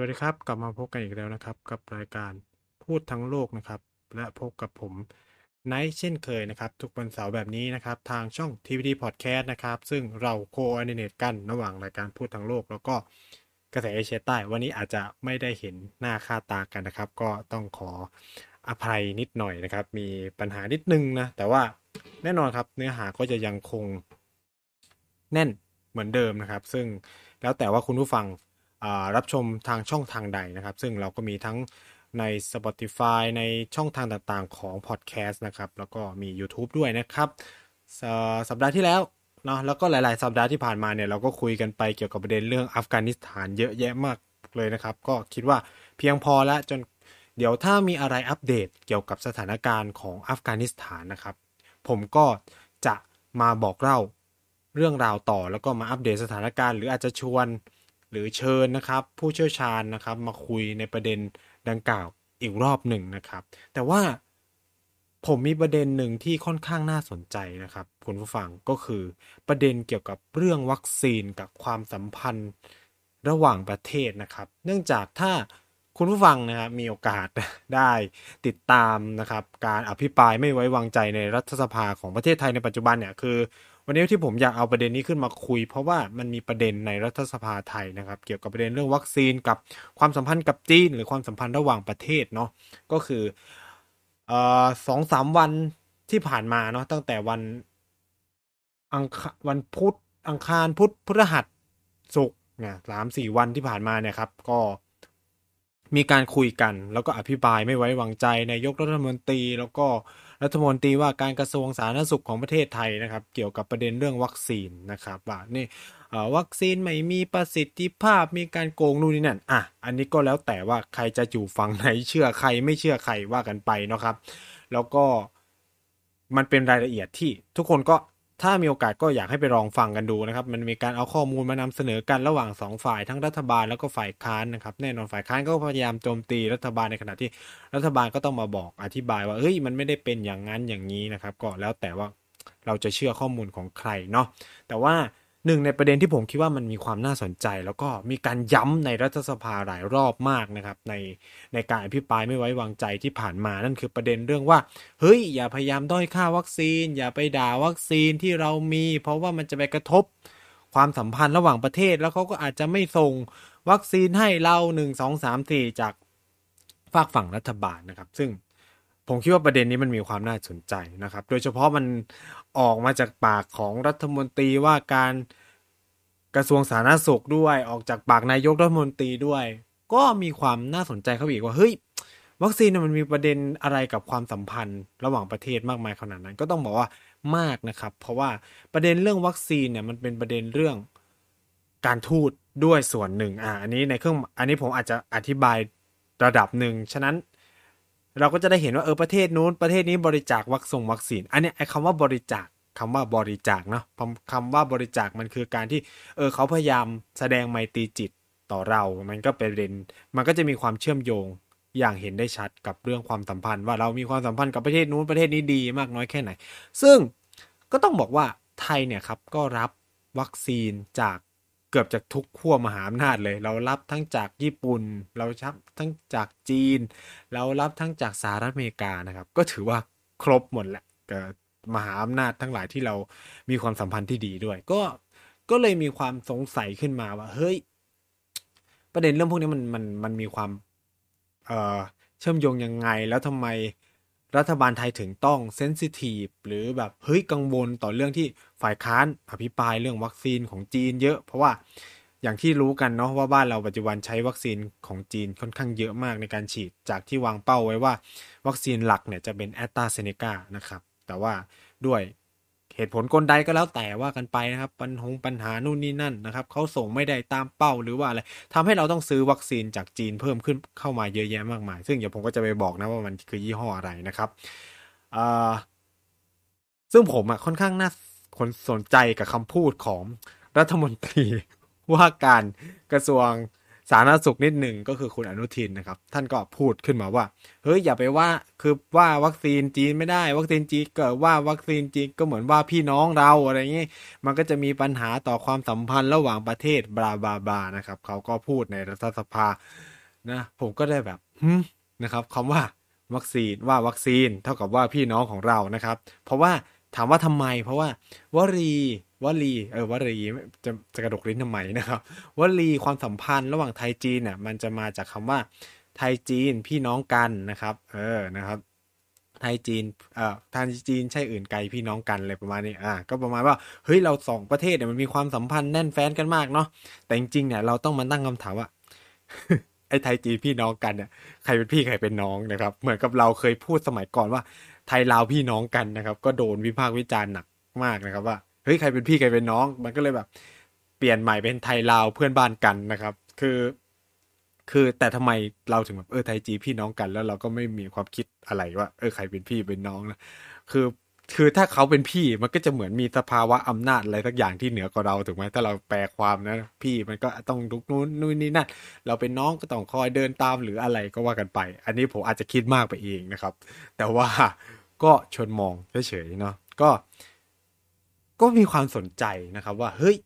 สวัสดีครับ กลับมาพบกันอีกแล้วนะครับ กับรายการพูดทั้งโลกนะครับ และพบกับผมไนท์เช่นเคยนะครับ ทุกวันเสาร์แบบนี้นะครับ ทางช่อง TVD Podcast นะครับ ซึ่งเรา connect กันระหว่างรายการพูดทั้งโลก แล้วก็กระแสเอเชียใต้ วันนี้อาจจะไม่ได้เห็นหน้าค่าตากันนะครับ ก็ต้องขออภัยนิดหน่อยนะครับ มีปัญหานิดนึงนะ แต่ว่าแน่นอนครับ เนื้อหาก็จะยังคงแน่นเหมือนเดิมนะครับ ซึ่งแล้วแต่ว่าคุณผู้ฟัง รับชมทางช่องทางใดนะครับ ซึ่งเราก็มีทั้งใน Spotify ในช่องทางต่างๆของ Podcast นะครับ แล้วก็มี YouTube ด้วยนะครับ สัปดาห์ที่แล้วเนาะแล้วก็หลาย ๆ สัปดาห์ที่ผ่านมาเนี่ยเราก็คุยกันไปเกี่ยวกับประเด็นเรื่องอัฟกานิสถานเยอะแยะมากเลยนะครับ ก็คิดว่าเพียงพอแล้วจนเดี๋ยวถ้ามีอะไรอัปเดตเกี่ยวกับสถานการณ์ของอัฟกานิสถานนะครับ ผมก็จะมาบอกเล่าเรื่องราวต่อแล้วก็มาอัปเดตสถานการณ์ หรืออาจจะชวน หรือเชิญนะครับผู้เชี่ยวชาญนะครับมาคุยในประเด็นดังกล่าวอีกรอบหนึ่งนะครับ แต่ว่าผมมีประเด็นหนึ่งที่ค่อนข้างน่าสนใจนะครับคุณผู้ฟังก็คือประเด็นเกี่ยวกับเรื่องวัคซีนกับความสัมพันธ์ระหว่างประเทศนะครับ เนื่องจากถ้าคุณผู้ฟังนะครับมีโอกาสได้ติดตามนะครับ การอภิปรายไม่ไว้วางใจในรัฐสภาของประเทศไทยในปัจจุบันเนี่ยคือ วันนี้ที่ผมอยากเอาประเด็นนี้ขึ้นมาคุย เพราะว่ามันมีประเด็นในรัฐสภาไทยนะครับ เกี่ยวกับประเด็นเรื่องวัคซีนกับความสัมพันธ์กับจีน หรือความสัมพันธ์ระหว่างประเทศเนาะก็คือสองสามวันที่ผ่านมาเนาะตั้งแต่วันอังควันพุธอังคารพุธพฤหัสศุกร์เนี่ยสามสี่วันที่ผ่านมาเนี่ยครับ ก็มีการคุยกัน แล้วก็อภิปรายไม่ไว้วางใจนายกรัฐมนตรีแล้วก็ รัฐมนตรีว่าการกระทรวงสาธารณสุขของประเทศไทยนะครับ เกี่ยวกับประเด็นเรื่องวัคซีนนะครับว่านี่วัคซีนไม่มีประสิทธิภาพมีการโกงนู่นนี่นั่นอะอันนี้ก็แล้วแต่ว่าใครจะอยู่ฝั่งไหนเชื่อใครไม่เชื่อใครว่ากันไปนะครับ แล้วก็มันเป็นรายละเอียดที่ทุกคนก็ ถ้ามีโอกาสก็อยากให้ไปลองฟังกันดูนะครับ มันมีการเอาข้อมูลมานำเสนอกันระหว่าง 2 ฝ่ายทั้งรัฐบาลแล้วก็ฝ่ายค้านนะครับ แน่นอนฝ่ายค้านก็พยายามโจมตีรัฐบาลในขณะที่รัฐบาลก็ต้องมาบอกอธิบายว่าเฮ้ยมันไม่ได้เป็นอย่างนั้นอย่างนี้นะครับ ก็แล้วแต่ว่าเราจะเชื่อข้อมูลของใครเนาะแต่ว่า หนึ่งในประเด็นที่ผมคิดว่ามันมีความน่าสนใจ แล้วก็มีการย้ำในรัฐสภาหลายรอบมากนะครับ ในในการอภิปรายไม่ไว้วางใจที่ผ่านมานั่นคือประเด็นเรื่องว่าเฮ้ยอย่าพยายามด้อยค่าวัคซีน อย่าไปด่าวัคซีนที่เรามี เพราะว่ามันจะไปกระทบความสัมพันธ์ระหว่างประเทศ แล้วเขาก็อาจจะไม่ส่งวัคซีนให้เราหนึ่งสองสามสี่จากฝากฝั่งรัฐบาลนะครับ ซึ่ง ผมคิดว่าประเด็นนี้มันมีความน่าสนใจนะครับ โดยเฉพาะมันออกมาจากปากของรัฐมนตรีว่าการกระทรวงสาธารณสุขด้วย ออกจากปากนายกรัฐมนตรีด้วย ก็มีความน่าสนใจเข้าอีกว่าเฮ้ยวัคซีนมันมีประเด็นอะไรกับความสัมพันธ์ระหว่างประเทศมากมายขนาดนั้น ก็ต้องบอกว่ามากนะครับ เพราะว่าประเด็นเรื่องวัคซีนเนี่ยมันเป็นประเด็นเรื่องการทูตด้วยส่วนหนึ่งอ่าอันนี้ในเครื่องอันนี้ผมอาจจะอธิบายระดับหนึ่งฉะนั้น เราก็จะได้เห็นว่าเออประเทศนู้นประเทศนี้บริจาควัคซงวัคซีน อันนี้ไอ้คำว่าบริจาคคำว่าบริจาคเนาะคำว่าบริจาคมันคือการที่เออเขาพยายามแสดงไมตรีจิตต่อเรา มันก็เป็นเรนมันก็จะมีความเชื่อมโยงอย่างเห็นได้ชัดกับเรื่องความสัมพันธ์ ว่าเรามีความสัมพันธ์กับประเทศนู้นประเทศนี้ดีมากน้อยแค่ไหน ซึ่งก็ต้องบอกว่าไทยเนี่ยครับก็รับวัคซีนจาก เกือบจากทุกขั้วมหาอำนาจเลย เรารับทั้งจากญี่ปุ่น เรารับทั้งจากจีน เรารับทั้งจากสหรัฐอเมริกานะครับ ก็ถือว่าครบหมดแหละมหาอำนาจทั้งหลายที่เรามีความสัมพันธ์ที่ดีด้วย ก็ก็เลยมีความสงสัยขึ้นมาว่า เฮ้ย ประเด็นเรื่องพวกนี้มันมันมันมีความ เอ่อเชื่อมโยงยังไงแล้วทำไม รัฐบาลไทยถึงต้องเซนซิทีฟหรือแบบเฮ้ยกังวลต่อเรื่องที่ฝ่ายค้านอภิปรายเรื่องวัคซีนของจีนเยอะ เพราะว่าอย่างที่รู้กันเนาะว่าบ้านเราปัจจุบันใช้วัคซีนของจีนค่อนข้างเยอะมากในการฉีดจากที่วางเป้าไว้ว่า วัคซีนหลักเนี่ยจะเป็นแอตตาเซเนกานะครับ แต่ว่าด้วย เหตุผลกลใดก็แล้วแต่ว่ากันไปนะครับปัญหาปัญหานู่นนี่นั่นนะครับเขาส่งไม่ได้ตามเป้าหรือว่าอะไรทำให้เราต้องซื้อวัคซีนจากจีนเพิ่มขึ้นเข้ามาเยอะแยะมากมาย ซึ่งเดี๋ยวผมก็จะไปบอกนะว่ามันคือยี่ห้ออะไรนะครับซึ่งผมอะค่อนข้างน่าคนสนใจกับคำพูดของรัฐมนตรีว่าการกระทรวง สาธารณสุขนิดหนึ่งก็คือคุณอนุทินนะครับ ท่านก็พูดขึ้นมาว่า เฮ้ยอย่าไปว่าคือว่าวัคซีนจีนไม่ได้ วัคซีนจีนเกิดว่าวัคซีนจีนก็เหมือนว่าพี่น้องเราอะไรเงี้ยมันก็จะมีปัญหาต่อความสัมพันธ์ระหว่างประเทศบลาบาบานะครับ เขาก็พูดในรัฐสภานะผมก็ได้แบบนะครับคำว่าวัคซีนว่าวัคซีนเท่ากับว่าพี่น้องของเรานะครับ เพราะว่าถามว่าทำไม เพราะว่าวลี วลีเออวลีจะจะกระดกลิ้นทำไมนะครับวลีความสัมพันธ์ระหว่างไทยจีนเนี่ยมันจะมาจากคำว่าไทยจีนพี่น้องกันนะครับ เออนะครับไทยจีนเอ่อไทยจีนใช่อื่นไกลพี่น้องกันอะไรประมาณนี้ อ่า ก็ประมาณว่า เฮ้ย เราสองประเทศเนี่ยมันมีความสัมพันธ์แน่นแฟ้นกันมากเนาะ แต่จริงๆ เนี่ย เราต้องมาตั้งคำถามว่า ไอ้ไทยจีนพี่น้องกันเนี่ย ใครเป็นพี่ใครเป็นน้องนะครับ เหมือนกับเราเคยพูดสมัยก่อนว่า ไทยลาวพี่น้องกันนะครับ ก็โดนวิพากษ์วิจารณ์หนักมากนะครับว่า เฮ้ยใครเป็นพี่ใครเป็นน้อง มันก็เลยแบบ เปลี่ยนใหม่เป็นไทยลาวเพื่อนบ้านกันนะครับ คือ คือแต่ทำไมเราถึงแบบเออไทยจีพี่น้องกัน แล้วเราก็ไม่มีความคิดอะไรว่า เออใครเป็นพี่เป็นน้องนะคือคือถ้าเขาเป็นพี่มันก็จะเหมือนมีสภาวะอำนาจอะไรสักอย่างที่เหนือกว่าเราถูกไหมถ้าเราแปลความนะ พี่มันก็ต้องลุกนู้นนู่นนี่นั่นเราเป็นน้องก็ต้องคอยเดินตามหรืออะไรก็ว่ากันไป อันนี้ผมอาจจะคิดมากไปเองนะครับ แต่ว่าก็ชวนมองเฉยๆเนาะก็ ก็มีความสนใจนะครับ ว่าเฮ้ย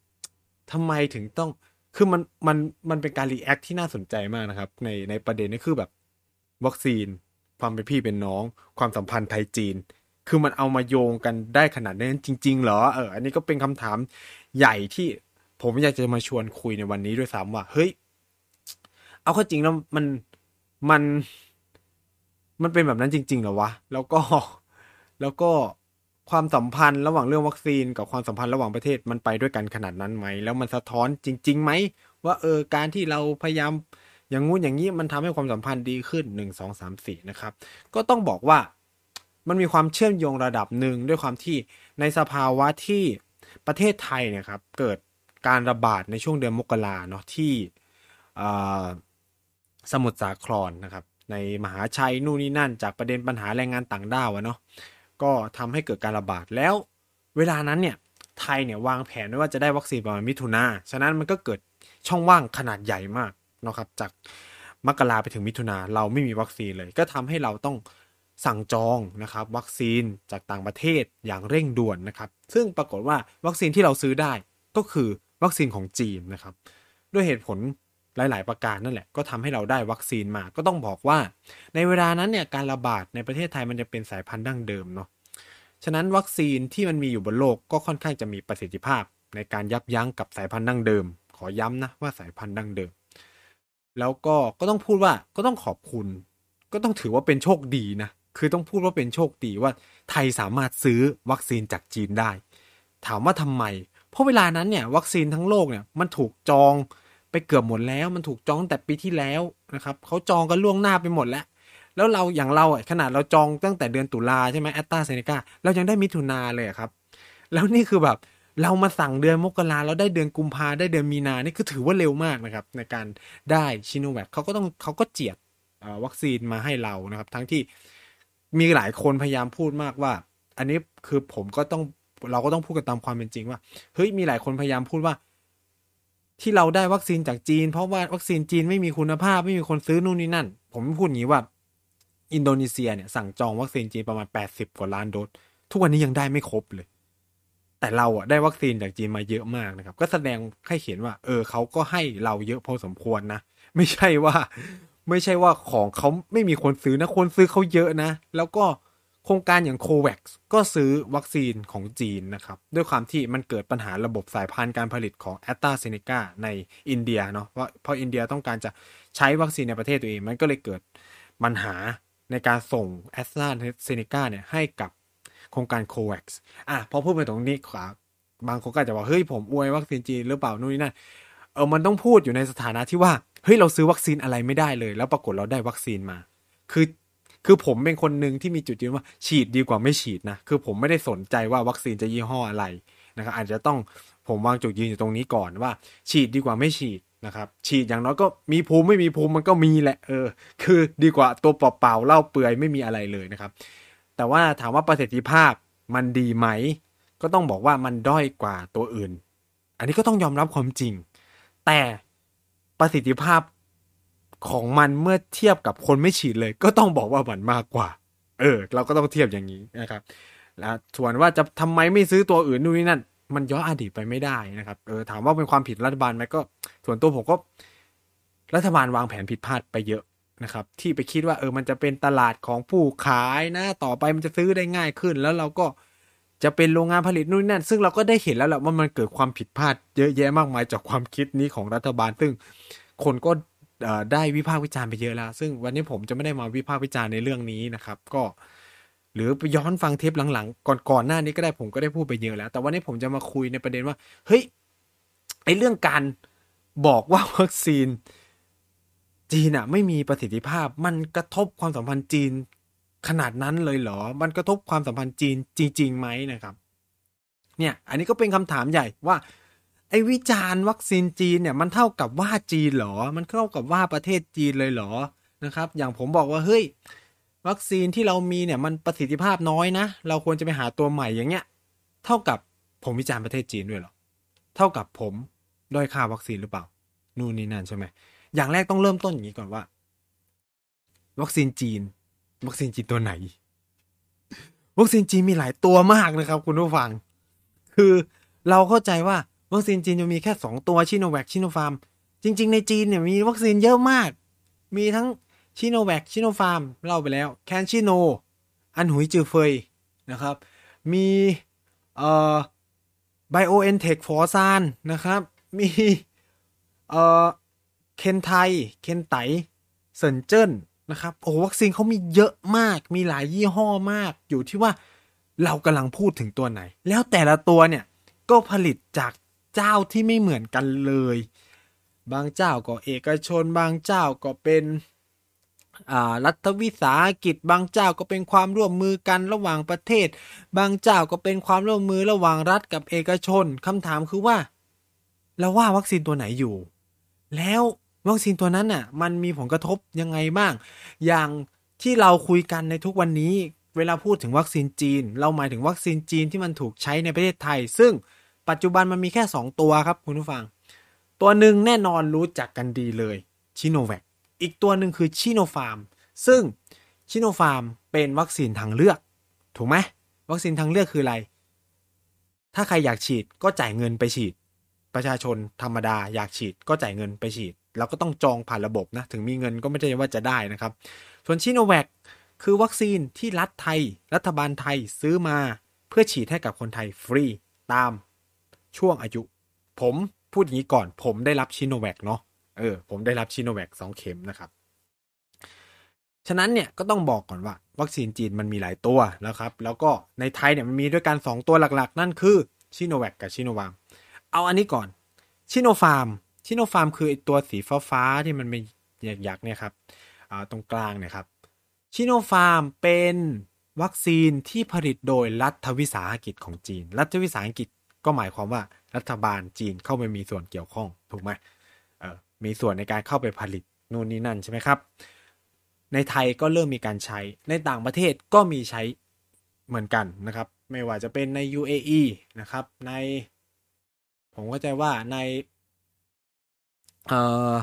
ทำไมถึงต้องคือมันมันมันเป็นการรีแอคที่น่าสนใจมากนะครับ ในในประเด็นนี้คือแบบ วัคซีน ความเป็นพี่เป็นน้อง ความสัมพันธ์ไทยจีน คือมันเอามาโยงกันได้ขนาดนั้นจริง ๆ เหรอเอออันนี้ก็เป็นคำถามใหญ่ที่ผมอยากจะมาชวนคุยในวันนี้ด้วยซ้ำว่า เฮ้ย เอาข้อจริงแล้วมันมัน มันเป็นแบบนั้นจริง ๆ เหรอวะ แล้วก็แล้วก็ ความสัมพันธ์ระหว่างเรื่องวัคซีนกับความสัมพันธ์ระหว่างประเทศมันไปด้วยกันขนาดนั้นไหม แล้วมันสะท้อนจริงๆไหมว่าเออการที่เราพยายามอย่างงู้นอย่างนี้มันทำให้ความสัมพันธ์ดีขึ้นหนึ่งสองสามสี่นะครับก็ต้องบอกว่ามันมีความเชื่อมโยงระดับหนึ่งด้วยความที่ในสภาวะที่ประเทศไทยเนี่ยครับเกิดการระบาดในช่วงเดือนมกราเนาะที่สมุทรสาครนะครับในมหาชัยนู่นนี่นั่น จากประเด็นปัญหาแรงงานต่างด้าวเนาะ ก็ทำให้เกิดการระบาดแล้ว เวลานั้นเนี่ยไทยเนี่ยวางแผนไว้ว่าจะได้วัคซีนประมาณมิถุนาฉะนั้นมันก็เกิดช่องว่างขนาดใหญ่มากนะครับจากมกราไปถึงมิถุนาเราไม่มีวัคซีนเลย ก็ทำให้เราต้องสั่งจองนะครับวัคซีนจากต่างประเทศอย่างเร่งด่วนนะครับ ซึ่งปรากฏว่าวัคซีนที่เราซื้อได้ก็คือวัคซีนของจีนนะครับ ด้วยเหตุผลหลาย ๆ ประการนั่นแหละก็ทำให้เราได้วัคซีนมา ก็ต้องบอกว่า ในเวลานั้นเนี่ยการระบาดในประเทศไทยมันจะเป็นสายพันธุ์ดั้งเดิมเนาะ ฉะนั้นวัคซีนที่มันมีอยู่บนโลกก็ค่อนข้างจะมีประสิทธิภาพ ในการยับยั้งกับสายพันธุ์ดั้งเดิม ขอย้ำนะว่าสายพันธุ์ดั้งเดิม แล้วก็ก็ต้องพูดว่าก็ต้องขอบคุณ ก็ต้องถือว่าเป็นโชคดีนะคือต้องพูดว่าเป็นโชคดีว่าไทยสามารถซื้อวัคซีนจากจีนได้ ถามว่าทำไม เพราะเวลานั้นเนี่ยวัคซีนทั้งโลกเนี่ยมันถูกจองไปเกือบหมดแล้ว มันถูกจองแต่ปีที่แล้วนะครับเขาจองกันล่วงหน้าไปหมดแล้ว แล้วเราอย่างเราขนาดเราจองตั้งแต่เดือนตุลาใช่ไหมแอตตาเซเนกาเรายังได้มิถุนาเลยครับ แล้วนี่คือแบบเรามาสั่งเดือนมกราเราได้เดือนกุมภาได้เดือนมีนานี่คือถือว่าเร็วมากนะครับ ในการได้ชิโนแวคเขาก็ต้องเขาก็เจียดวัคซีนมาให้เรานะครับ ทั้งที่มีหลายคนพยายามพูดมากว่า อันนี้คือผมก็ต้องเราก็ต้องพูดกันตามความเป็นจริงว่าเฮ้ยมีหลายคนพยายามพูดว่า ที่เราได้วัคซีนจากจีน เพราะว่าวัคซีนจีนไม่มีคุณภาพไม่มีคนซื้อนู่นนี่นั่น ผมพูดอย่างนี้ว่า อินโดนีเซียเนี่ยสั่งจองวัคซีนจีนประมาณแปดสิบกว่าล้านโดส ทุกวันนี้ยังได้ไม่ครบเลย แต่เราอะได้วัคซีนจากจีนมาเยอะมากนะครับ ก็แสดงให้เห็นว่า เออเขาก็ให้เราเยอะพอสมควรนะ ไม่ใช่ว่า ไม่ใช่ว่าของเขาไม่มีคนซื้อนะ คนซื้อเขาเยอะนะ แล้วก็โครงการอย่าง COVAX ก็ซื้อวัคซีนของจีนนะครับ ด้วยความที่มันเกิดปัญหาระบบสายพันธุ์การผลิตของแอสตราเซเนกาในอินเดียเนาะว่าพออินเดียต้องการจะใช้วัคซีนในประเทศตัวเอง มันก็เลยเกิดปัญหา ในการส่งแอสตราเซเนกาเนี่ยให้กับโครงการ COVAX อะพอพูดไปตรงนี้ครับบางคนก็จะว่าเฮ้ยผมอวยวัคซีนจีนหรือเปล่านู่นนี่นั่นเออมันต้องพูดอยู่ในสถานะที่ว่าเฮ้ยเราซื้อวัคซีนอะไรไม่ได้เลย แล้วปรากฏเราได้วัคซีนมา คือคือผมเป็นคนหนึ่งที่มีจุดยืนว่าฉีดดีกว่าไม่ฉีดนะ คือผมไม่ได้สนใจว่าวัคซีนจะยี่ห้ออะไรนะครับอาจจะต้องผมวางจุดยืนอยู่ตรงนี้ก่อนว่า ฉีดดีกว่าไม่ฉีด นะครับฉีดอย่างน้อยก็มีภูมิไม่มีภูมิมันก็มีแหละเออ คือดีกว่าตัวเปล่าๆเล่าเปื่อยไม่มีอะไรเลยนะครับ แต่ว่าถามว่าประสิทธิภาพมันดีไหม ก็ต้องบอกว่ามันด้อยกว่าตัวอื่น อันนี้ก็ต้องยอมรับความจริง แต่ประสิทธิภาพของมันเมื่อเทียบกับคนไม่ฉีดเลย ก็ต้องบอกว่ามันมากกว่า เออ เราก็ต้องเทียบอย่างนี้นะครับ แล้วส่วนว่าจะทำไมไม่ซื้อตัวอื่นนู่นนี่นั่น มันย้อนอดีตไปไม่ได้นะครับเออถามว่าเป็นความผิดรัฐบาลไหมก็ ส่วนตัวผมก็รัฐบาลวางแผนผิดพลาดไปเยอะนะครับ ที่ไปคิดว่าเออมันจะเป็นตลาดของผู้ขายนะต่อไปมันจะซื้อได้ง่ายขึ้น แล้วเราก็จะเป็นโรงงานผลิตนู่นนั่น ซึ่งเราก็ได้เห็นแล้วแหละว่ามันเกิดความผิดพลาดเยอะแยะมากมายจากความคิดนี้ของรัฐบาล ซึ่งคนก็ได้วิพากษ์วิจารณ์ไปเยอะแล้ว ซึ่งวันนี้ผมจะไม่ได้มาวิพากษ์วิจารณ์ในเรื่องนี้นะครับ ก็ หรือไปย้อนฟังเทปหลังๆ ก่อนๆหน้านี้ก็ได้ผมก็ได้พูดไปเยอะแล้ว แต่วันนี้ผมจะมาคุยในประเด็นว่า เฮ้ยไอเรื่องการบอกว่าวัคซีน จีนอะไม่มีประสิทธิภาพ มันกระทบความสัมพันธ์จีนขนาดนั้นเลยเหรอ มันกระทบความสัมพันธ์จีนจริงๆไหมนะครับ เนี่ย อันนี้ก็เป็นคำถามใหญ่ว่า ไอ้วิจารณ์วัคซีนจีนเนี่ย มันเท่ากับว่าจีนเหรอ มันเท่ากับว่าประเทศจีนเลยเหรอนะครับ อย่างผมบอกว่าเฮ้ย วัคซีนที่เรามีเนี่ยมันประสิทธิภาพน้อยนะ เราควรจะไปหาตัวใหม่อย่างเงี้ย เท่ากับผมวิจารณ์ประเทศจีนด้วยหรอ เท่ากับผมด้อยค่าวัคซีนหรือเปล่า นู่นนี่นั่นใช่ไหม อย่างแรกต้องเริ่มต้นอย่างนี้ก่อนว่า วัคซีนจีน วัคซีนจีนตัวไหน วัคซีนจีนมีหลายตัวมากนะครับ คุณผู้ฟัง คือเราเข้าใจว่าวัคซีนจีนจะมีแค่สองตัวซิโนแวคซิโนฟาร์ม จริง ๆ ในจีนเนี่ยมีวัคซีนเยอะมาก มีทั้ง ซิโนแวคซิโนฟาร์มเล่าไปแล้วแคนซิโน อันหุยจือเฟยนะครับ มีเอ่อไบโอเอ็นเทคโฟซุนนะครับ มีเอ่อเคนไทเคนไตเซินเจิ้นนะครับโอ้วัคซีนเขามีเยอะมากมีหลายยี่ห้อมาก อยู่ที่ว่าเรากำลังพูดถึงตัวไหน แล้วแต่ละตัวเนี่ยก็ผลิตจากเจ้าที่ไม่เหมือนกันเลย บางเจ้าก็เอกชน บางเจ้าก็เป็น รัฐวิสาหกิจบางเจ้าก็เป็นความร่วมมือกันระหว่างประเทศ บางเจ้าก็เป็นความร่วมมือระหว่างรัฐกับเอกชนคำถามคือว่าเราว่าวัคซีนตัวไหนอยู่ แล้ววัคซีนตัวนั้นน่ะ มันมีผลกระทบยังไงบ้าง อย่างที่เราคุยกันในทุกวันนี้ เวลาพูดถึงวัคซีนจีน เราหมายถึงวัคซีนจีนที่มันถูกใช้ในประเทศไทย ซึ่งปัจจุบันมันมีแค่ 2 ตัวครับคุณผู้ฟัง ตัวหนึ่งแน่นอนรู้จักกันดีเลยซิโนแวค อีกตัวหนึ่งคือซิโนฟาร์ม ซึ่งชิโนฟาร์มเป็นวัคซีนทางเลือก ถูกไหมวัคซีนทางเลือกคืออะไร ถ้าใครอยากฉีดก็จ่ายเงินไปฉีด ประชาชนธรรมดาอยากฉีดก็จ่ายเงินไปฉีดเราก็ต้องจองผ่านระบบนะ ถึงมีเงินก็ไม่ใช่ว่าจะได้นะครับ ส่วนชิโนแวคคือวัคซีนที่รัฐไทย รัฐบาลไทยซื้อมาเพื่อฉีดให้กับคนไทยฟรีตามช่วงอายุ ผมพูดอย่างนี้ก่อน ผมได้รับชิโนแวคเนาะ เออผมได้รับซิโนแวคสองเข็มนะครับ ฉะนั้นเนี่ยก็ต้องบอกก่อนว่า วัคซีนจีนมันมีหลายตัวแล้วครับ แล้วก็ในไทยเนี่ยมันมีด้วยกัน2ตัวหลักๆ นั่นคือซิโนแวคกับซิโนฟาร์มเอาอันนี้ก่อนซิโนฟาร์มซิโนฟาร์มคือตัวสีฟ้าฟ้าที่มันเป็นยักษ์เนี่ยครับตรงกลางเนี่ยครับซิโนฟาร์มเป็นวัคซีนที่ผลิตโดยรัฐวิสาหกิจของจีน รัฐวิสาหกิจก็หมายความว่ารัฐบาลจีนเข้าไปมีส่วนเกี่ยวข้องถูกไหม มีส่วนในการเข้าไปผลิตนู่นนี่นั่นใช่ไหมครับ ในไทยก็เริ่มมีการใช้ ในต่างประเทศก็มีใช้เหมือนกันนะครับ ไม่ว่าจะเป็นใน UAE นะครับ ใน ผมก็ใจว่าในเอ่อ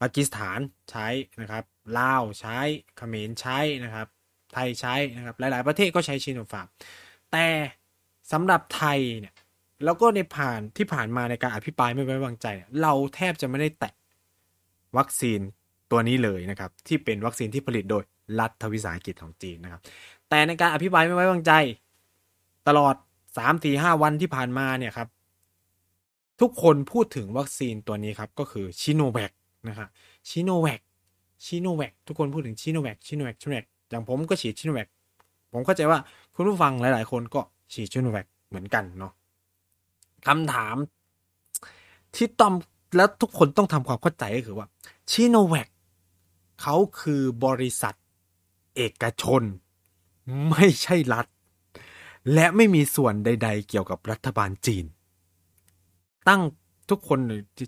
ปากีสถานใช้นะครับลาวใช้เขมรใช้นะครับ ไทยใช้นะครับ หลาย ๆ ประเทศก็ใช้ซิโนฟาร์มแต่สำหรับไทยเนี่ย แล้วก็ในผ่านที่ผ่านมาในการอภิปรายไม่ไว้วางใจ เราแทบจะไม่ได้แตะวัคซีนตัวนี้เลยนะครับ ที่เป็นวัคซีนที่ผลิตโดยรัฐวิสาหกิจของจีนนะครับ แต่ในการอภิปรายไม่ไว้วางใจ ตลอด3-4-5วันที่ผ่านมาเนี่ยครับ ทุกคนพูดถึงวัคซีนตัวนี้ครับก็คือซิโนแวคนะครับซิโนแวคซิโนแวคทุกคนพูดถึงซิโนแวคซิโนแวคซิโนแวคอย่างผมก็ฉีดซิโนแวคผมเข้าใจว่าคุณผู้ฟังหลาย ๆ คนก็ฉีดซิโนแวคเหมือนกันเนาะ คำถาม ที่ต้องแล้วทุกคนต้องทำความเข้าใจก็คือว่าซิโนแวคเขาคือบริษัท เอกชน ไม่ใช่รัฐ และไม่มีส่วนใด ๆ เกี่ยวกับรัฐบาลจีน ตั้งทุกคน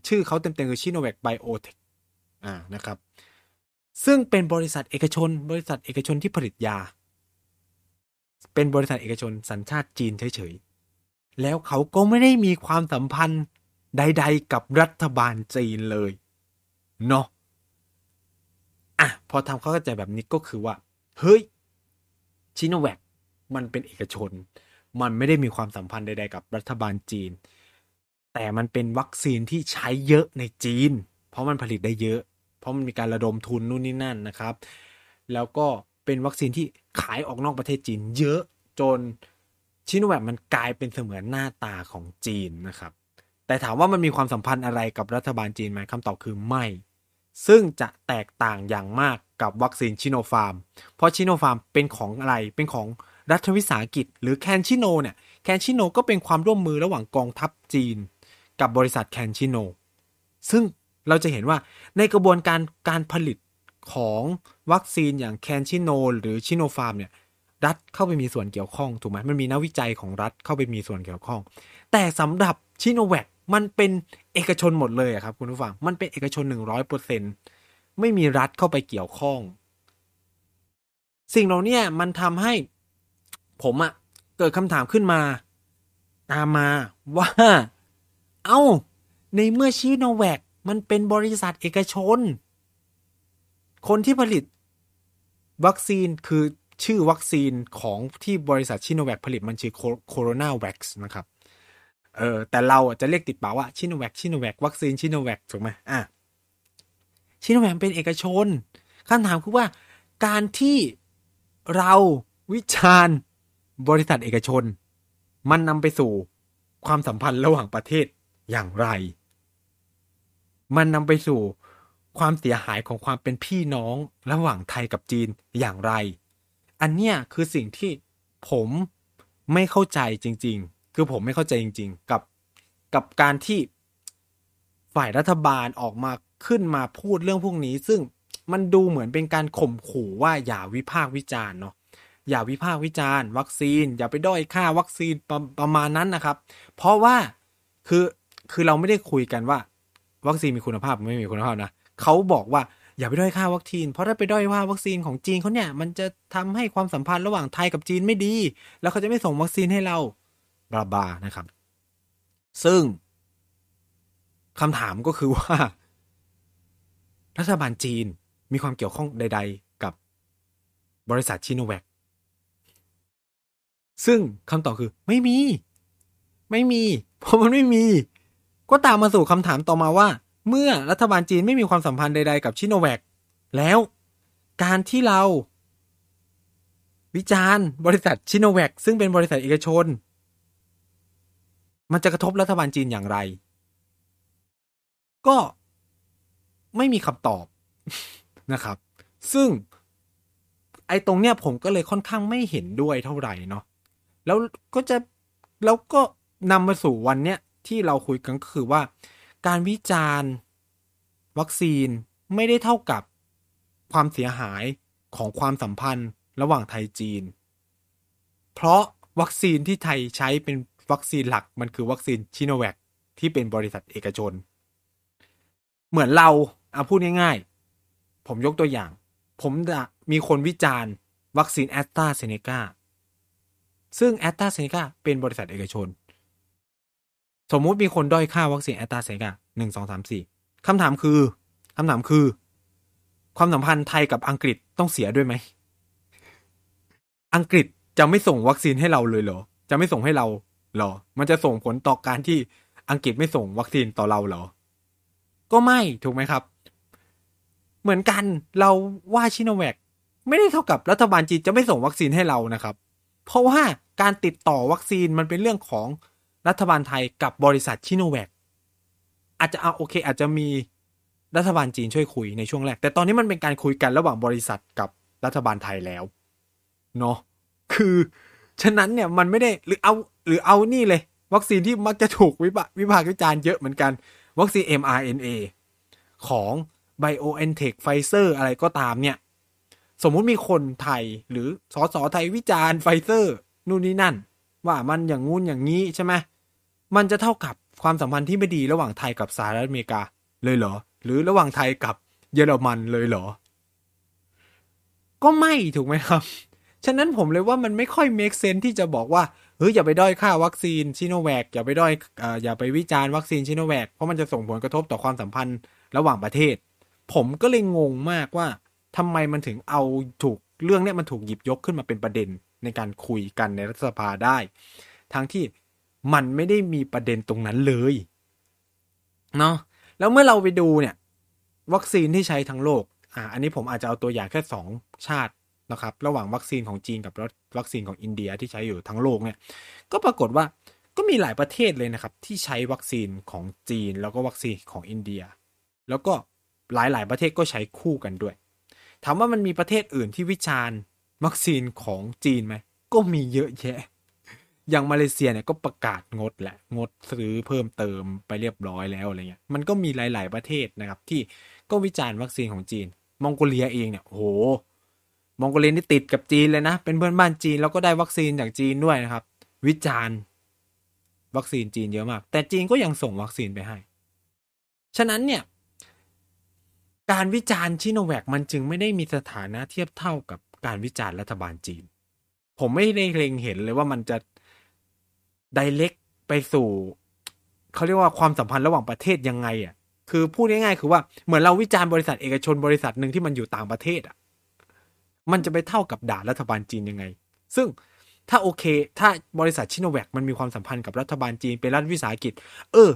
ชื่อเขาเต็มๆคือชิโนแวคไบโอเทคอ่านะครับ ซึ่งเป็นบริษัทเอกชน บริษัทเอกชนที่ผลิตยา เป็นบริษัทเอกชนสัญชาติจีนเฉยๆ แล้วเขาก็ไม่ได้มีความสัมพันธ์ใด ๆ กับรัฐบาลจีนเลยเนาะพอทำเข้าใจแบบนี้ก็คือว่า เฮ้ยชิโนแวคมันเป็นเอกชน มันไม่ได้มีความสัมพันธ์ใด ๆ กับรัฐบาลจีน แต่มันเป็นวัคซีนที่ใช้เยอะในจีน เพราะมันผลิตได้เยอะ เพราะมันมีการระดมทุนนู่นนี่นั่นนะครับ แล้วก็เป็นวัคซีนที่ขายออกนอกประเทศจีนเยอะจน ชิโนแวคมันกลายเป็นเสมือนหน้าตาของจีนนะครับ แต่ถามว่ามันมีความสัมพันธ์อะไรกับรัฐบาลจีนไหมคำตอบคือไม่ ซึ่งจะแตกต่างอย่างมากกับวัคซีนชิโนฟาร์ม เพราะชิโนฟาร์มเป็นของอะไร เป็นของรัฐวิสาหกิจ หรือแคนชิโนเนี่ย แคนชิโนก็เป็นความร่วมมือระหว่างกองทัพจีน กับบริษัทแคนชิโน ซึ่งเราจะเห็นว่าในกระบวนการการผลิตของวัคซีนอย่างแคนชิโนหรือชิโนฟาร์มเนี่ย รัฐเข้าไปมีส่วนเกี่ยวข้องถูกไหมมันมีนักวิจัยของรัฐเข้าไปมีส่วนเกี่ยวข้อง แต่สำหรับชิโนแวคมันเป็นเอกชนหมดเลยครับคุณผู้ฟังมันเป็นเอกชนหนึ่งร้อยเปอร์เซ็นไม่มีรัฐเข้าไปเกี่ยวข้อง สิ่งเหล่านี้มันทำให้ผมอะเกิดคำถามขึ้นมา ตามมาว่า เอ้า ในเมื่อซิโนแวคมันเป็นบริษัทเอกชน คนที่ผลิตวัคซีนคือ ชื่อวัคซีนของที่บริษัทซิโนแวคผลิตมันชื่อโคโรนาแว็กซ์นะครับ เออแต่เราจะเรียกติดปากว่าซิโนแวคซิโนแวควัคซีนซิโนแวคถูกไหมอะชิโนแวคเป็นเอกชนคำถามคือว่าการที่เราวิจารณ์บริษัทเอกชน มันนำไปสู่ความสัมพันธ์ระหว่างประเทศอย่างไร มันนำไปสู่ความเสียหายของความเป็นพี่น้องระหว่างไทยกับจีนอย่างไร อันเนี้ยคือสิ่งที่ผมไม่เข้าใจจริง ๆ คือผมไม่เข้าใจจริง ๆ กับกับการที่ฝ่ายรัฐบาลออกมาขึ้นมาพูดเรื่องพวกนี้ ซึ่งมันดูเหมือนเป็นการข่มขู่ว่าอย่าวิพากษ์วิจารณ์เนาะอย่าวิพากษ์วิจารณ์ วัคซีน อย่าไปด้อยค่าวัคซีนประประมาณนั้นนะครับ เพราะว่าคือคือเราไม่ได้คุยกันว่า วัคซีนมีคุณภาพไม่มีคุณภาพนะ เขาบอกว่าอย่าไปด้อยค่าวัคซีน เพราะถ้าไปด้อยว่าวัคซีนของจีนเขาเนี่ย มันจะทำให้ความสัมพันธ์ระหว่างไทยกับจีนไม่ดี แล้วเขาจะไม่ส่งวัคซีนให้เราบลาบานะครับ ซึ่งคำถามก็คือว่า รัฐบาลจีนมีความเกี่ยวข้องใด ๆ กับบริษัทชิโนแวคซึ่งคำตอบคือไม่มี ไม่มี เพราะมันไม่มี ก็ตามมาสู่คำถามต่อมาว่า เมื่อรัฐบาลจีนไม่มีความสัมพันธ์ใด ๆ กับชิโนแวคแล้วการที่เรา วิจารณ์บริษัทชิโนแวคซึ่งเป็นบริษัทเอกชน มันจะกระทบรัฐบาลจีนอย่างไร ก็ไม่มีคำตอบนะครับ ซึ่งไอ้ตรงเนี้ยผมก็เลยค่อนข้างไม่เห็นด้วยเท่าไหร่เนาะแล้วก็จะแล้วก็นำมาสู่วันเนี้ยที่เราคุยกันก็คือว่า การวิจารณ์ วัคซีนไม่ได้เท่ากับความเสียหายของความสัมพันธ์ระหว่างไทยจีน เพราะวัคซีนที่ไทยใช้เป็นวัคซีนหลักมันคือวัคซีนซิโนแวคที่เป็นบริษัทเอกชน เหมือนเราเอาพูดง่ายๆ ผมยกตัวอย่าง ผมจะมีคนวิจารณ์ วัคซีนแอสตราเซเนกาซึ่งแอสตราเซเนกาเป็นบริษัทเอกชน สมมุติมีคนด้อยค่าวัคซีนแอสตราเซเนกาหนึ่งสองสามสี่คำถามคือคำถามคือ ความสัมพันธ์ไทยกับอังกฤษต้องเสียด้วยไหม อังกฤษจะไม่ส่งวัคซีนให้เราเลยเหรอ จะไม่ส่งให้เราเหรอ มันจะส่งผลต่อการที่อังกฤษไม่ส่งวัคซีนต่อเราเหรอ ก็ไม่ถูกไหมครับ เหมือนกันเราว่าซิโนแวคไม่ได้เท่ากับรัฐบาลจีนจะไม่ส่งวัคซีนให้เรานะครับ เพราะว่าการติดต่อวัคซีนมันเป็นเรื่องของ รัฐบาลไทยกับบริษัทชิโนแวคอาจจะเอาโอเค อาจจะมีรัฐบาลจีนช่วยคุยในช่วงแรก แต่ตอนนี้มันเป็นการคุยกันระหว่างบริษัทกับรัฐบาลไทยแล้วเนาะคือฉะนั้นเนี่ยมันไม่ได้หรือเอาหรือเอานี่เลย วัคซีนที่มักจะถูกวิพากวิพากษ์วิจารณ์เยอะเหมือนกัน วัคซีน mRNA ของ BioNTech Pfizer อะไรก็ตามเนี่ย สมมุติมีคนไทยหรือสสไทยวิจารณ์ไฟเซอร์นู่นนี่นั่น ว่ามันอย่างงู้นอย่างนี้ใช่ไหม มันจะเท่ากับความสัมพันธ์ที่ไม่ดีระหว่างไทยกับสหรัฐอเมริกาเลยเหรอ หรือระหว่างไทยกับเยอรมันเลยเหรอ ก็ไม่ถูกไหมครับ ฉะนั้นผมเลยว่ามันไม่ค่อย make sense ที่จะบอกว่าเฮ้ยอย่าไปด้อยค่าวัคซีนชิโนแวคอย่าไปด้อยอย่าไปวิจารณ์วัคซีนชิโนแวคเพราะมันจะส่งผลกระทบต่อความสัมพันธ์ระหว่างประเทศ ผมก็เลยงงมากว่าทำไมมันถึงเอาถูกเรื่องเนี้ยมันถูกหยิบยกขึ้นมาเป็นประเด็นในการคุยกันในรัฐสภาได้ ทั้งที่ มันไม่ได้มีประเด็นตรงนั้นเลยเนาะแล้วเมื่อเราไปดูเนี่ยวัคซีนที่ใช้ทั้งโลกอ่าอันนี้ผมอาจจะเอาตัวอย่างแค่สองชาตินะครับ ระหว่างวัคซีนของจีนกับวัคซีนของอินเดียที่ใช้อยู่ทั้งโลกเนี่ย ก็ปรากฏว่าก็มีหลายประเทศเลยนะครับ ที่ใช้วัคซีนของจีน แล้วก็วัคซีนของอินเดีย แล้วก็หลายๆ ประเทศก็ใช้คู่กันด้วยถามว่ามันมีประเทศอื่นที่วิจารณ์วัคซีนของจีนไหมก็มีเยอะแยะ อย่างมาเลเซียเนี่ยก็ประกาศงดแหละงดซื้อเพิ่มเติมไปเรียบร้อยแล้วอะไรเงี้ยมันก็มีหลาย ๆประเทศนะครับ ที่ก็วิจารณ์วัคซีนของจีน มองโกเลียเองเนี่ยโหมองโกเลียนี่ติดกับจีนเลยนะ เป็นเพื่อนบ้านจีนแล้วก็ได้วัคซีนจากจีนด้วยนะครับ วิจารณ์วัคซีนจีนเยอะมาก แต่จีนก็ยังส่งวัคซีนไปให้ ฉะนั้นเนี่ยการวิจารณ์ชิโนแวคมันจึงไม่ได้มีสถานะเทียบเท่ากับการวิจารณ์รัฐบาลจีน ผมไม่ได้เล็งเห็นเลยว่ามันจะ ไดเล็กไปสู่เขาเรียกว่าความสัมพันธ์ระหว่างประเทศยังไงอะ คือพูดง่ายๆคือว่าเหมือนเราวิจารณ์บริษัทเอกชนบริษัทหนึ่งที่มันอยู่ต่างประเทศอะ มันจะไปเท่ากับด่ารัฐบาลจีนยังไง ซึ่งถ้าโอเค ถ้าบริษัทชิโนแวคมันมีความสัมพันธ์กับรัฐบาลจีนเป็นรัฐวิสาหกิจ เออ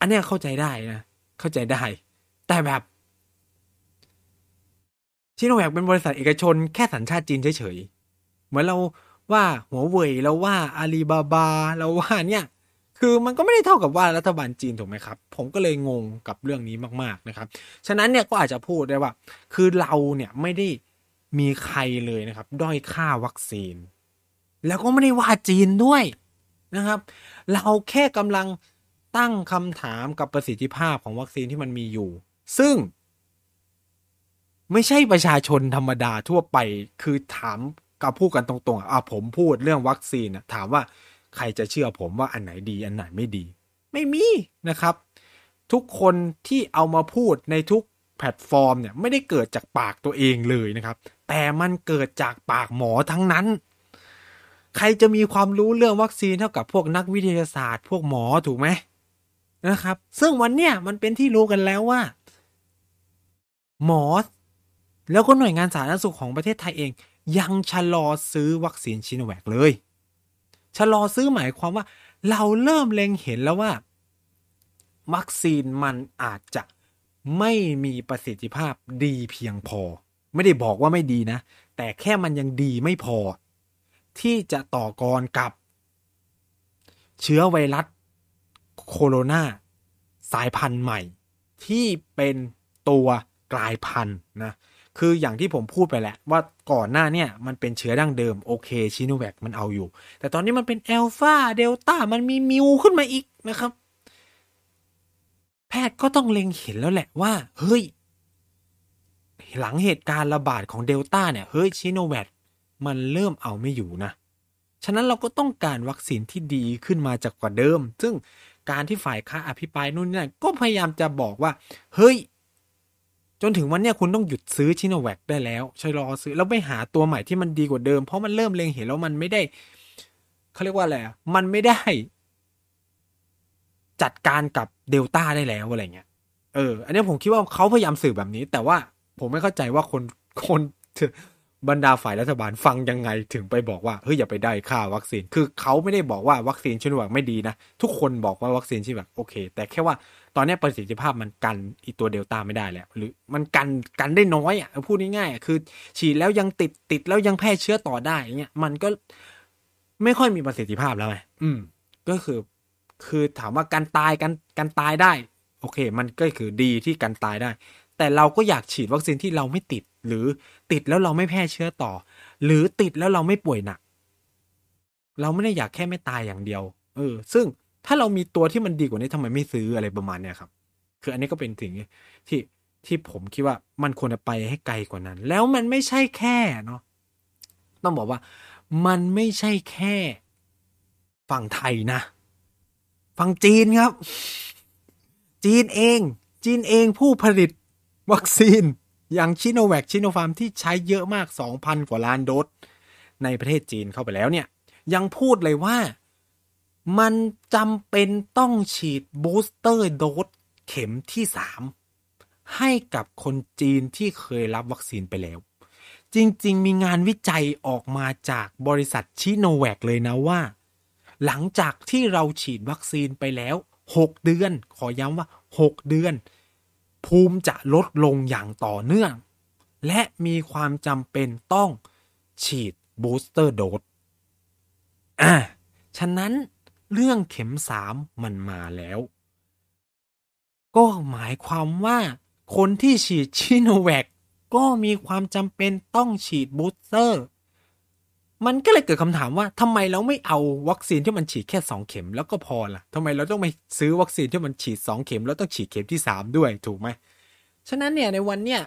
อันเนี้ยเข้าใจได้นะ เข้าใจได้ แต่แบบชิโนแวคเป็นบริษัทเอกชนแค่สัญชาติจีนเฉยๆ เหมือนเรา ว่าหัวเว่ยเราว่าอาลีบาบาเราว่าเนี่ย คือมันก็ไม่ได้เท่ากับว่ารัฐบาลจีนถูกไหมครับ ผมก็เลยงงกับเรื่องนี้มากๆนะครับ ฉะนั้นเนี่ยก็อาจจะพูดได้ว่า คือเราเนี่ยไม่ได้มีใครเลยนะครับ ด้อยค่าวัคซีน แล้วก็ไม่ได้ว่าจีนด้วยนะครับ เราแค่กำลังตั้งคำถามกับประสิทธิภาพของวัคซีนที่มันมีอยู่ ซึ่ง ไม่ใช่ประชาชนธรรมดาทั่วไป คือถาม กับพูดกันตรงๆอะผมพูดเรื่องวัคซีนถามว่าใครจะเชื่อผมว่าอันไหนดีอันไหนไม่ดี ไม่มีนะครับ ทุกคนที่เอามาพูดในทุกแพลตฟอร์มเนี่ยไม่ได้เกิดจากปากตัวเองเลยนะครับ แต่มันเกิดจากปากหมอทั้งนั้น ใครจะมีความรู้เรื่องวัคซีนเท่ากับพวกนักวิทยาศาสตร์ พวกหมอถูกไหมนะครับ ซึ่งวันเนี้ยมันเป็นที่รู้กันแล้วว่า หมอ แล้วก็หน่วยงานสาธารณสุขของประเทศไทยเอง ยังชะลอซื้อวัคซีนชิโนแวคเลย ชะลอซื้อหมายความว่า เราเริ่มเล็งเห็นแล้วว่า วัคซีนมันอาจจะไม่มีประสิทธิภาพดีเพียงพอ ไม่ได้บอกว่าไม่ดีนะ แต่แค่มันยังดีไม่พอ ที่จะต่อกรกับ เชื้อไวรัสโคโรนาสายพันธุ์ใหม่ ที่เป็นตัวกลายพันธุ์นะ คืออย่างที่ผมพูดไปแหละ ว่าก่อนหน้าเนี่ยมันเป็นเชื้อดั้งเดิมโอเคชิโนแวคมันเอาอยู่ แต่ตอนนี้มันเป็นเอลฟาเดลต้ามันมีมิวขึ้นมาอีกนะครับ แพทย์ก็ต้องเล็งเห็นแล้วแหละว่า เฮ้ย หลังเหตุการณ์ระบาดของเดลต้าเนี่ย เฮ้ยชิโนแวคมันเริ่มเอาไม่อยู่นะ ฉะนั้นเราก็ต้องการวัคซีนที่ดีขึ้นมาจากกว่าเดิม ซึ่งการที่ฝ่ายค้าอภิปรายนู่นนี่ก็พยายามจะบอกว่า เฮ้ย จนถึงวันนี้คุณต้องหยุดซื้อชิโนแวคได้แล้วชะลอซื้อแล้วไปหาตัวใหม่ที่มันดีกว่าเดิม เพราะมันเริ่มเล็งเห็นแล้วมันไม่ได้เขาเรียกว่าอะไรมันไม่ได้ จัดการกับเดลต้าได้แล้วอะไรเงี้ยเออ อันนี้ผมคิดว่าเขาพยายามสื่อแบบนี้ แต่ว่าผมไม่เข้าใจว่าคนคน บรรดาฝ่ายรัฐบาลฟังยังไงถึงไปบอกว่าเฮ้ยอย่าไปได้ค่าวัคซีน คือเขาไม่ได้บอกว่าวัคซีนชิโนแวคไม่ดีนะ ทุกคนบอกว่าวัคซีนชิโนแวคโอเค แต่แค่ว่าตอนนี้ประสิทธิภาพมันกันอีตัวเดลต้าไม่ได้แล้ว หรือมันกันกันได้น้อยอะพูดง่ายๆคือ ฉีดแล้วยังติดติดแล้วยังแพร่เชื้อต่อได้เงี้ยมันก็ไม่ค่อยมีประสิทธิภาพแล้วไงอืม ก็คือ คือถามว่าการตายกันการตายได้ โอเค มันก็คือดีที่การตายได้ แต่เราก็อยากฉีดวัคซีนที่เราไม่ติดหรือ ติดแล้วเราไม่แพร่เชื้อต่อ หรือติดแล้วเราไม่ป่วยหนัก เราไม่ได้อยากแค่ไม่ตายอย่างเดียว เออ ซึ่งถ้าเรามีตัวที่มันดีกว่านี้ทำไมไม่ซื้ออะไรประมาณเนี้ยครับ คืออันนี้ก็เป็นสิ่งที่ที่ผมคิดว่ามันควรจะไปให้ไกลกว่านั้น แล้วมันไม่ใช่แค่เนาะต้องบอกว่ามันไม่ใช่แค่ฝั่งไทยนะ ฝั่งจีนครับ จีนเอง จีนเองผู้ผลิตวัคซีน อย่างชิโนแวคชิโนฟาร์มที่ใช้เยอะมาก 2,000 กว่าล้านโดสในประเทศจีนเข้าไปแล้วเนี่ย ยังพูดเลยว่ามันจำเป็นต้องฉีดบูสเตอร์โดสเข็มที่ให้กับคนจีนที่เคยรับวัคซีนไปแล้ว จริง ๆ มีงานวิจัยออกมาจากบริษัทชิโนแวคเลยนะว่า หลังจากที่เราฉีดวัคซีนไปแล้ว 6 เดือน ขอย้ำว่า 6 เดือน ภูมิจะลดลงอย่างต่อเนื่อง และมีความจำเป็นต้องฉีดบูสเตอร์โดสอะฉะนั้นเรื่องเข็มสามมันมาแล้ว ก็หมายความว่าคนที่ฉีดชิโนแวคก็มีความจำเป็นต้องฉีดบูสเตอร์ มันก็เลยเกิดคำถามว่าทำไมเราไม่เอาวัคซีนที่มันฉีดแค่สองเข็มแล้วก็พอล่ะทำไมเราต้องไปซื้อวัคซีนที่มันฉีดสองเข็มแล้วต้องฉีดเข็มที่สามด้วยถูกไหมฉะนั้นเนี่ยในวันเนี้ย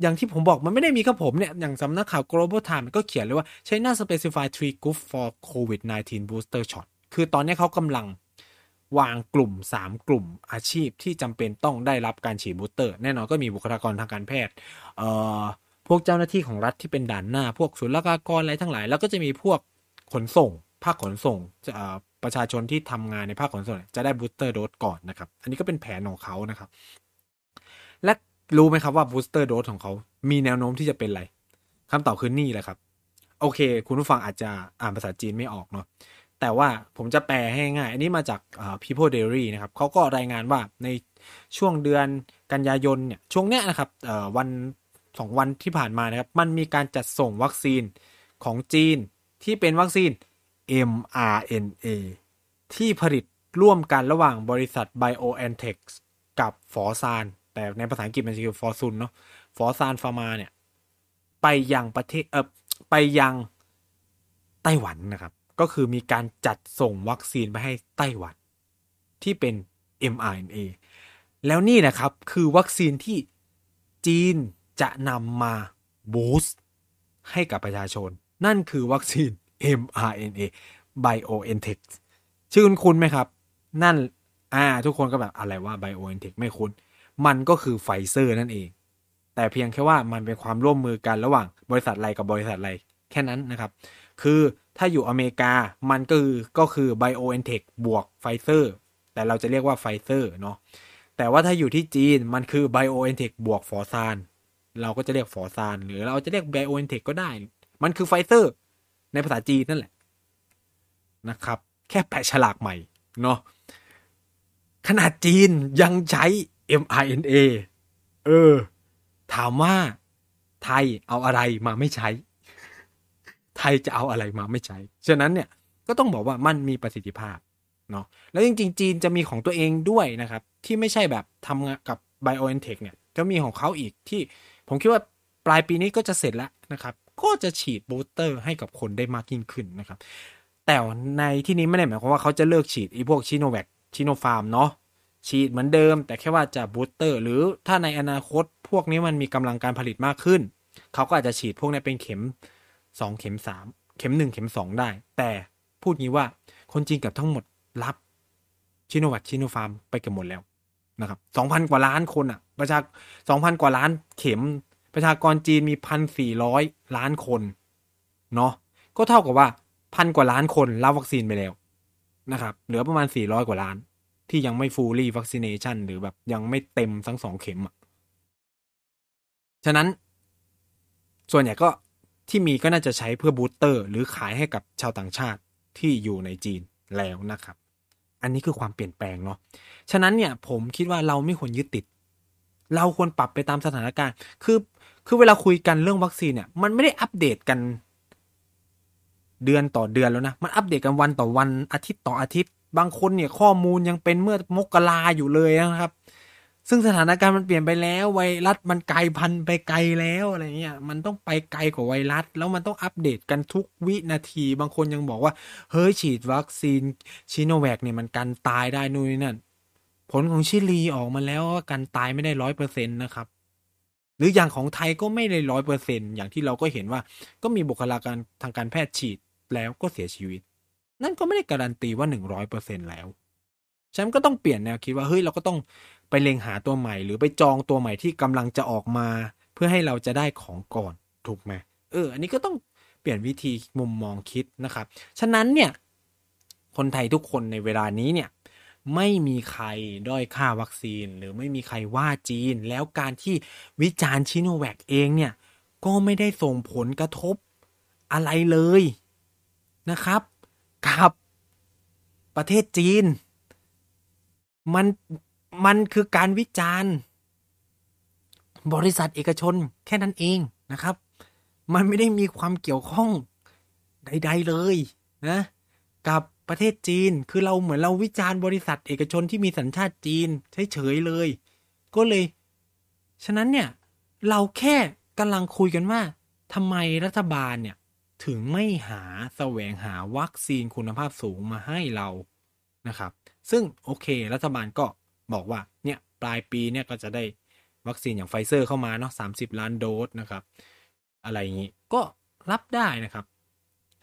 อย่างที่ผมบอกมันไม่ได้มีแค่ผมเนี่ย อย่างสำนักข่าว global time ก็เขียนเลยว่า China specify three group for COVID-19 booster shot คือตอนนี้เขากำลังวางกลุ่ม 3 กลุ่มอาชีพที่จำเป็นต้องได้รับการฉีดบูสเตอร์ แน่นอนก็มีบุคลากรทางการแพทย์ เอ่อ พวกเจ้าหน้าที่ของรัฐที่เป็นด่านหน้า พวกศุลกากรอะไรทั้งหลาย แล้วก็จะมีพวกขนส่ง ภาคขนส่งประชาชนที่ทำงานในภาคขนส่งจะได้บูสเตอร์โดสก่อนนะครับ อันนี้ก็เป็นแผนของเขานะครับ และรู้ไหมครับว่าบูสเตอร์โดสของเขา มีแนวโน้มที่จะเป็นอะไรคำตอบคือนี่แหละครับ โอเค คุณผู้ฟังอาจจะอ่านภาษาจีนไม่ออกเนาะแต่ว่าผมจะแปลให้ง่าย อันนี้มาจาก People Diary นะครับเขาก็รายงานว่าในช่วงเดือนกันยายนเนี่ยช่วงเนี้ยนะครับวัน สองวันที่ผ่านมานะครับ มันมีการจัดส่งวัคซีนของจีนที่เป็นวัคซีน mRNA ที่ผลิตร่วมกันระหว่างบริษัท BioNTech กับฟอซาน แต่ในภาษาอังกฤษมันคือฟอร์ซุนเนาะฟอร์ซานฟาร์มาเนี่ย ไปยังประเทศเออไปยังไต้หวันนะครับ ก็คือมีการจัดส่งวัคซีนไปให้ไต้หวัน ที่เป็น mRNA แล้วนี่นะครับคือวัคซีนที่จีน จะนำมา boost ให้กับประชาชน นั่นคือวัคซีน mRNA BioNTech ชื่อคุ้นๆ ไหมครับ นั่นอ่าทุกคนก็แบบอะไรว่า BioNTech ไม่คุ้น มันก็คือไฟเซอร์นั่นเอง แต่เพียงแค่ว่ามันเป็นความร่วมมือกันระหว่างบริษัทอะไรกับบริษัทอะไรแค่นั้นนะครับ คือถ้าอยู่อเมริกามันก็คือก็คือ BioNTech บวกไฟเซอร์แต่เราจะเรียกว่าไฟเซอร์เนาะแต่ว่าถ้าอยู่ที่จีนมันคือ BioNTech บวก Fosun เราก็จะเรียก Fosun หรือเราจะเรียก BioNTech ก็ได้ มันคือไฟเซอร์ ในภาษาจีนนั่นแหละนะครับ แค่แปะฉลากใหม่เนาะขนาดจีนยังใช้ mRNA เออ ถามว่าไทยเอาอะไรมาไม่ใช้ ไทยจะเอาอะไรมาไม่ใช้ ฉะนั้นเนี่ยก็ต้องบอกว่ามันมีประสิทธิภาพเนาะแล้วจริงๆ จีนจะมีของตัวเองด้วยนะครับ ที่ไม่ใช่แบบทำกับ BioNTech เนี่ยก็มีของเขาอีกที่ ผมคิดว่าปลายปีนี้ก็จะเสร็จแล้วนะครับ ก็จะฉีด booster ให้กับคนได้มากยิ่งขึ้นนะครับ แต่ในที่นี้ไม่ได้หมายความว่าเขาจะเลิกฉีดไอ้พวกชิโนแวคชิโนฟาร์มเนาะฉีดเหมือนเดิม แต่แค่ว่าจะ booster หรือถ้าในอนาคตพวกนี้มันมีกำลังการผลิตมากขึ้น เขาก็อาจจะฉีดพวกนี้เป็นเข็มสองเข็มสามเข็มหนึ่งเข็มสองได้ แต่พูดงี้ว่าคนจีนกับทั้งหมดรับชิโนวัคชิโนฟาร์มไปกันหมดแล้ว นะครับสองพันกว่าล้านคนอะ ประชาสองพันกว่าล้านเข็ม ประชากรจีนมีพันสี่ร้อยล้านคน เนาะก็เท่ากับว่าพันกว่าล้านคนรับวัคซีนไปแล้วนะครับ เหลือประมาณสี่ร้อยกว่าล้าน ที่ยังไม่ฟูลี่วัคซีเนชันหรือแบบยังไม่เต็มทั้งสองเข็มอะ ฉะนั้น ส่วนใหญ่ก็ที่มีก็น่าจะใช้เพื่อบูสเตอร์ หรือขายให้กับชาวต่างชาติที่อยู่ในจีนแล้วนะครับ อันนี้คือความเปลี่ยนแปลงเนาะฉะนั้นเนี่ยผมคิดว่าเราไม่ควรยึดติด เราควรปรับไปตามสถานการณ์ คือคือเวลาคุยกันเรื่องวัคซีนเนี่ยมันไม่ได้อัปเดตกัน เดือนต่อเดือนแล้วนะ มันอัปเดตกันวันต่อวันอาทิตย์ต่ออาทิตย์ บางคนเนี่ยข้อมูลยังเป็นเมื่อมกราอยู่เลยนะครับ ซึ่งสถานการณ์มันเปลี่ยนไปแล้ว ไวรัสมันไกลพันไปไกลแล้วอะไรเงี้ยมันต้องไปไกลกว่าไวรัส แล้วมันต้องอัปเดตกันทุกวินาทีบางคนยังบอกว่า เฮ้ยฉีดวัคซีนชิโนแวคเนี่ยมันกันตายได้นู่นนั่นผลของชิลีออกมาแล้วว่ากันตายไม่ได้ร้อยเปอร์เซ็นต์นะครับ หรืออย่างของไทยก็ไม่ได้ร้อยเปอร์เซ็นต์อย่างที่เราก็เห็นว่า ก็มีบุคลากรทางการแพทย์ฉีดแล้วก็เสียชีวิต นั่นก็ไม่ได้การันตีว่าหนึ่งร้อยเปอร์เซ็นต์แล้วฉันก็ต้องเปลี่ยนแนวคิดว่าเฮ้ยเราก็ต้อง ไปเล็งหาตัวใหม่ หรือไปจองตัวใหม่ที่กำลังจะออกมา เพื่อให้เราจะได้ของก่อนถูกไหมเออ อันนี้ก็ต้องเปลี่ยนวิธีมุมมองคิดนะครับ ฉะนั้นเนี่ย คนไทยทุกคนในเวลานี้เนี่ย ไม่มีใครด้อยค่าวัคซีน หรือไม่มีใครว่าจีน แล้วการที่วิจารณ์ชิโนแวคเองเนี่ย ก็ไม่ได้ส่งผลกระทบอะไรเลยนะครับกับประเทศจีน มัน มันคือการวิจารณ์ บริษัทเอกชนแค่นั้นเองนะครับ มันไม่ได้มีความเกี่ยวข้องใด ๆเลยนะกับประเทศจีนคือเราเหมือนเราวิจารณ์บริษัทเอกชนที่มีสัญชาติจีนเฉยๆเลย ก็เลย ฉะนั้นเนี่ย เราแค่กำลังคุยกันว่าทำไมรัฐบาลเนี่ย ถึงไม่หาแสวงหาวัคซีนคุณภาพสูงมาให้เรานะครับ ซึ่งโอเค รัฐบาลก็ บอกว่าเนี่ยปลายปีเนี่ยก็จะได้วัคซีนอย่างไฟเซอร์เข้ามาเนาะสาล้านโดสนะครับ อะไรอย่างนี้ก็รับได้นะครับ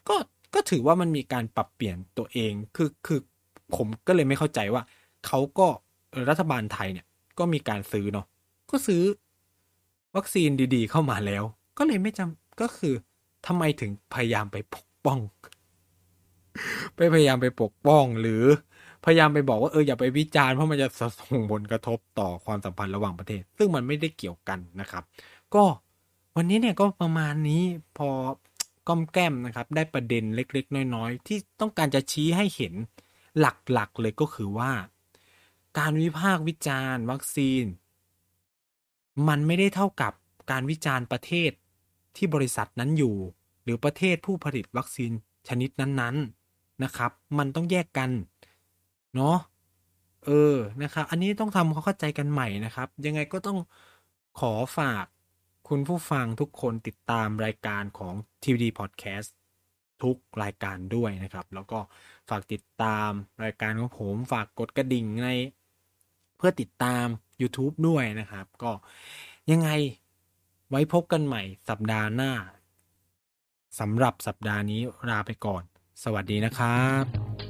ก็ก็ถือว่ามันมีการปรับเปลี่ยนตัวเอง คือคือผมก็เลยไม่เข้าใจว่าเขาก็รัฐบาลไทยเนี่ย ก็มีการซื้อเนาะก็ซื้อวัคซีนดี ๆ เข้ามาแล้ว ก็เลยไม่จำก็คือทำไมถึงพยายามไปปกป้อง ไปพยายามไปปกป้องหรือ พยายามไปบอกว่าเอออย่าไปวิจารณ์เพราะมันจะส่งผลกระทบต่อความสัมพันธ์ระหว่างประเทศ ซึ่งมันไม่ได้เกี่ยวกันนะครับ ก็วันนี้เนี่ยก็ประมาณนี้พอก้อมแก้มนะครับ ได้ประเด็นเล็กๆ น้อยๆ ที่ต้องการจะชี้ให้เห็นหลักๆเลยก็คือว่า การวิพากษ์วิจารณ์วัคซีน มันไม่ได้เท่ากับการวิจารณ์ประเทศที่บริษัทนั้นอยู่ หรือประเทศผู้ผลิตวัคซีนชนิดนั้นๆนะครับ มันต้องแยกกัน เนาะเออนะครับอันนี้ต้องทำความเข้าใจกันใหม่นะครับ ยังไงก็ต้องขอฝากคุณผู้ฟังทุกคนติดตามรายการของ TVD Podcast ทุกรายการด้วยนะครับ แล้วก็ฝากติดตามรายการของผมฝากกดกระดิ่งในเพื่อติดตาม YouTube ด้วยนะครับ ก็ยังไงไว้พบกันใหม่สัปดาห์หน้าสำหรับสัปดาห์นี้ลาไปก่อน สวัสดีนะครับ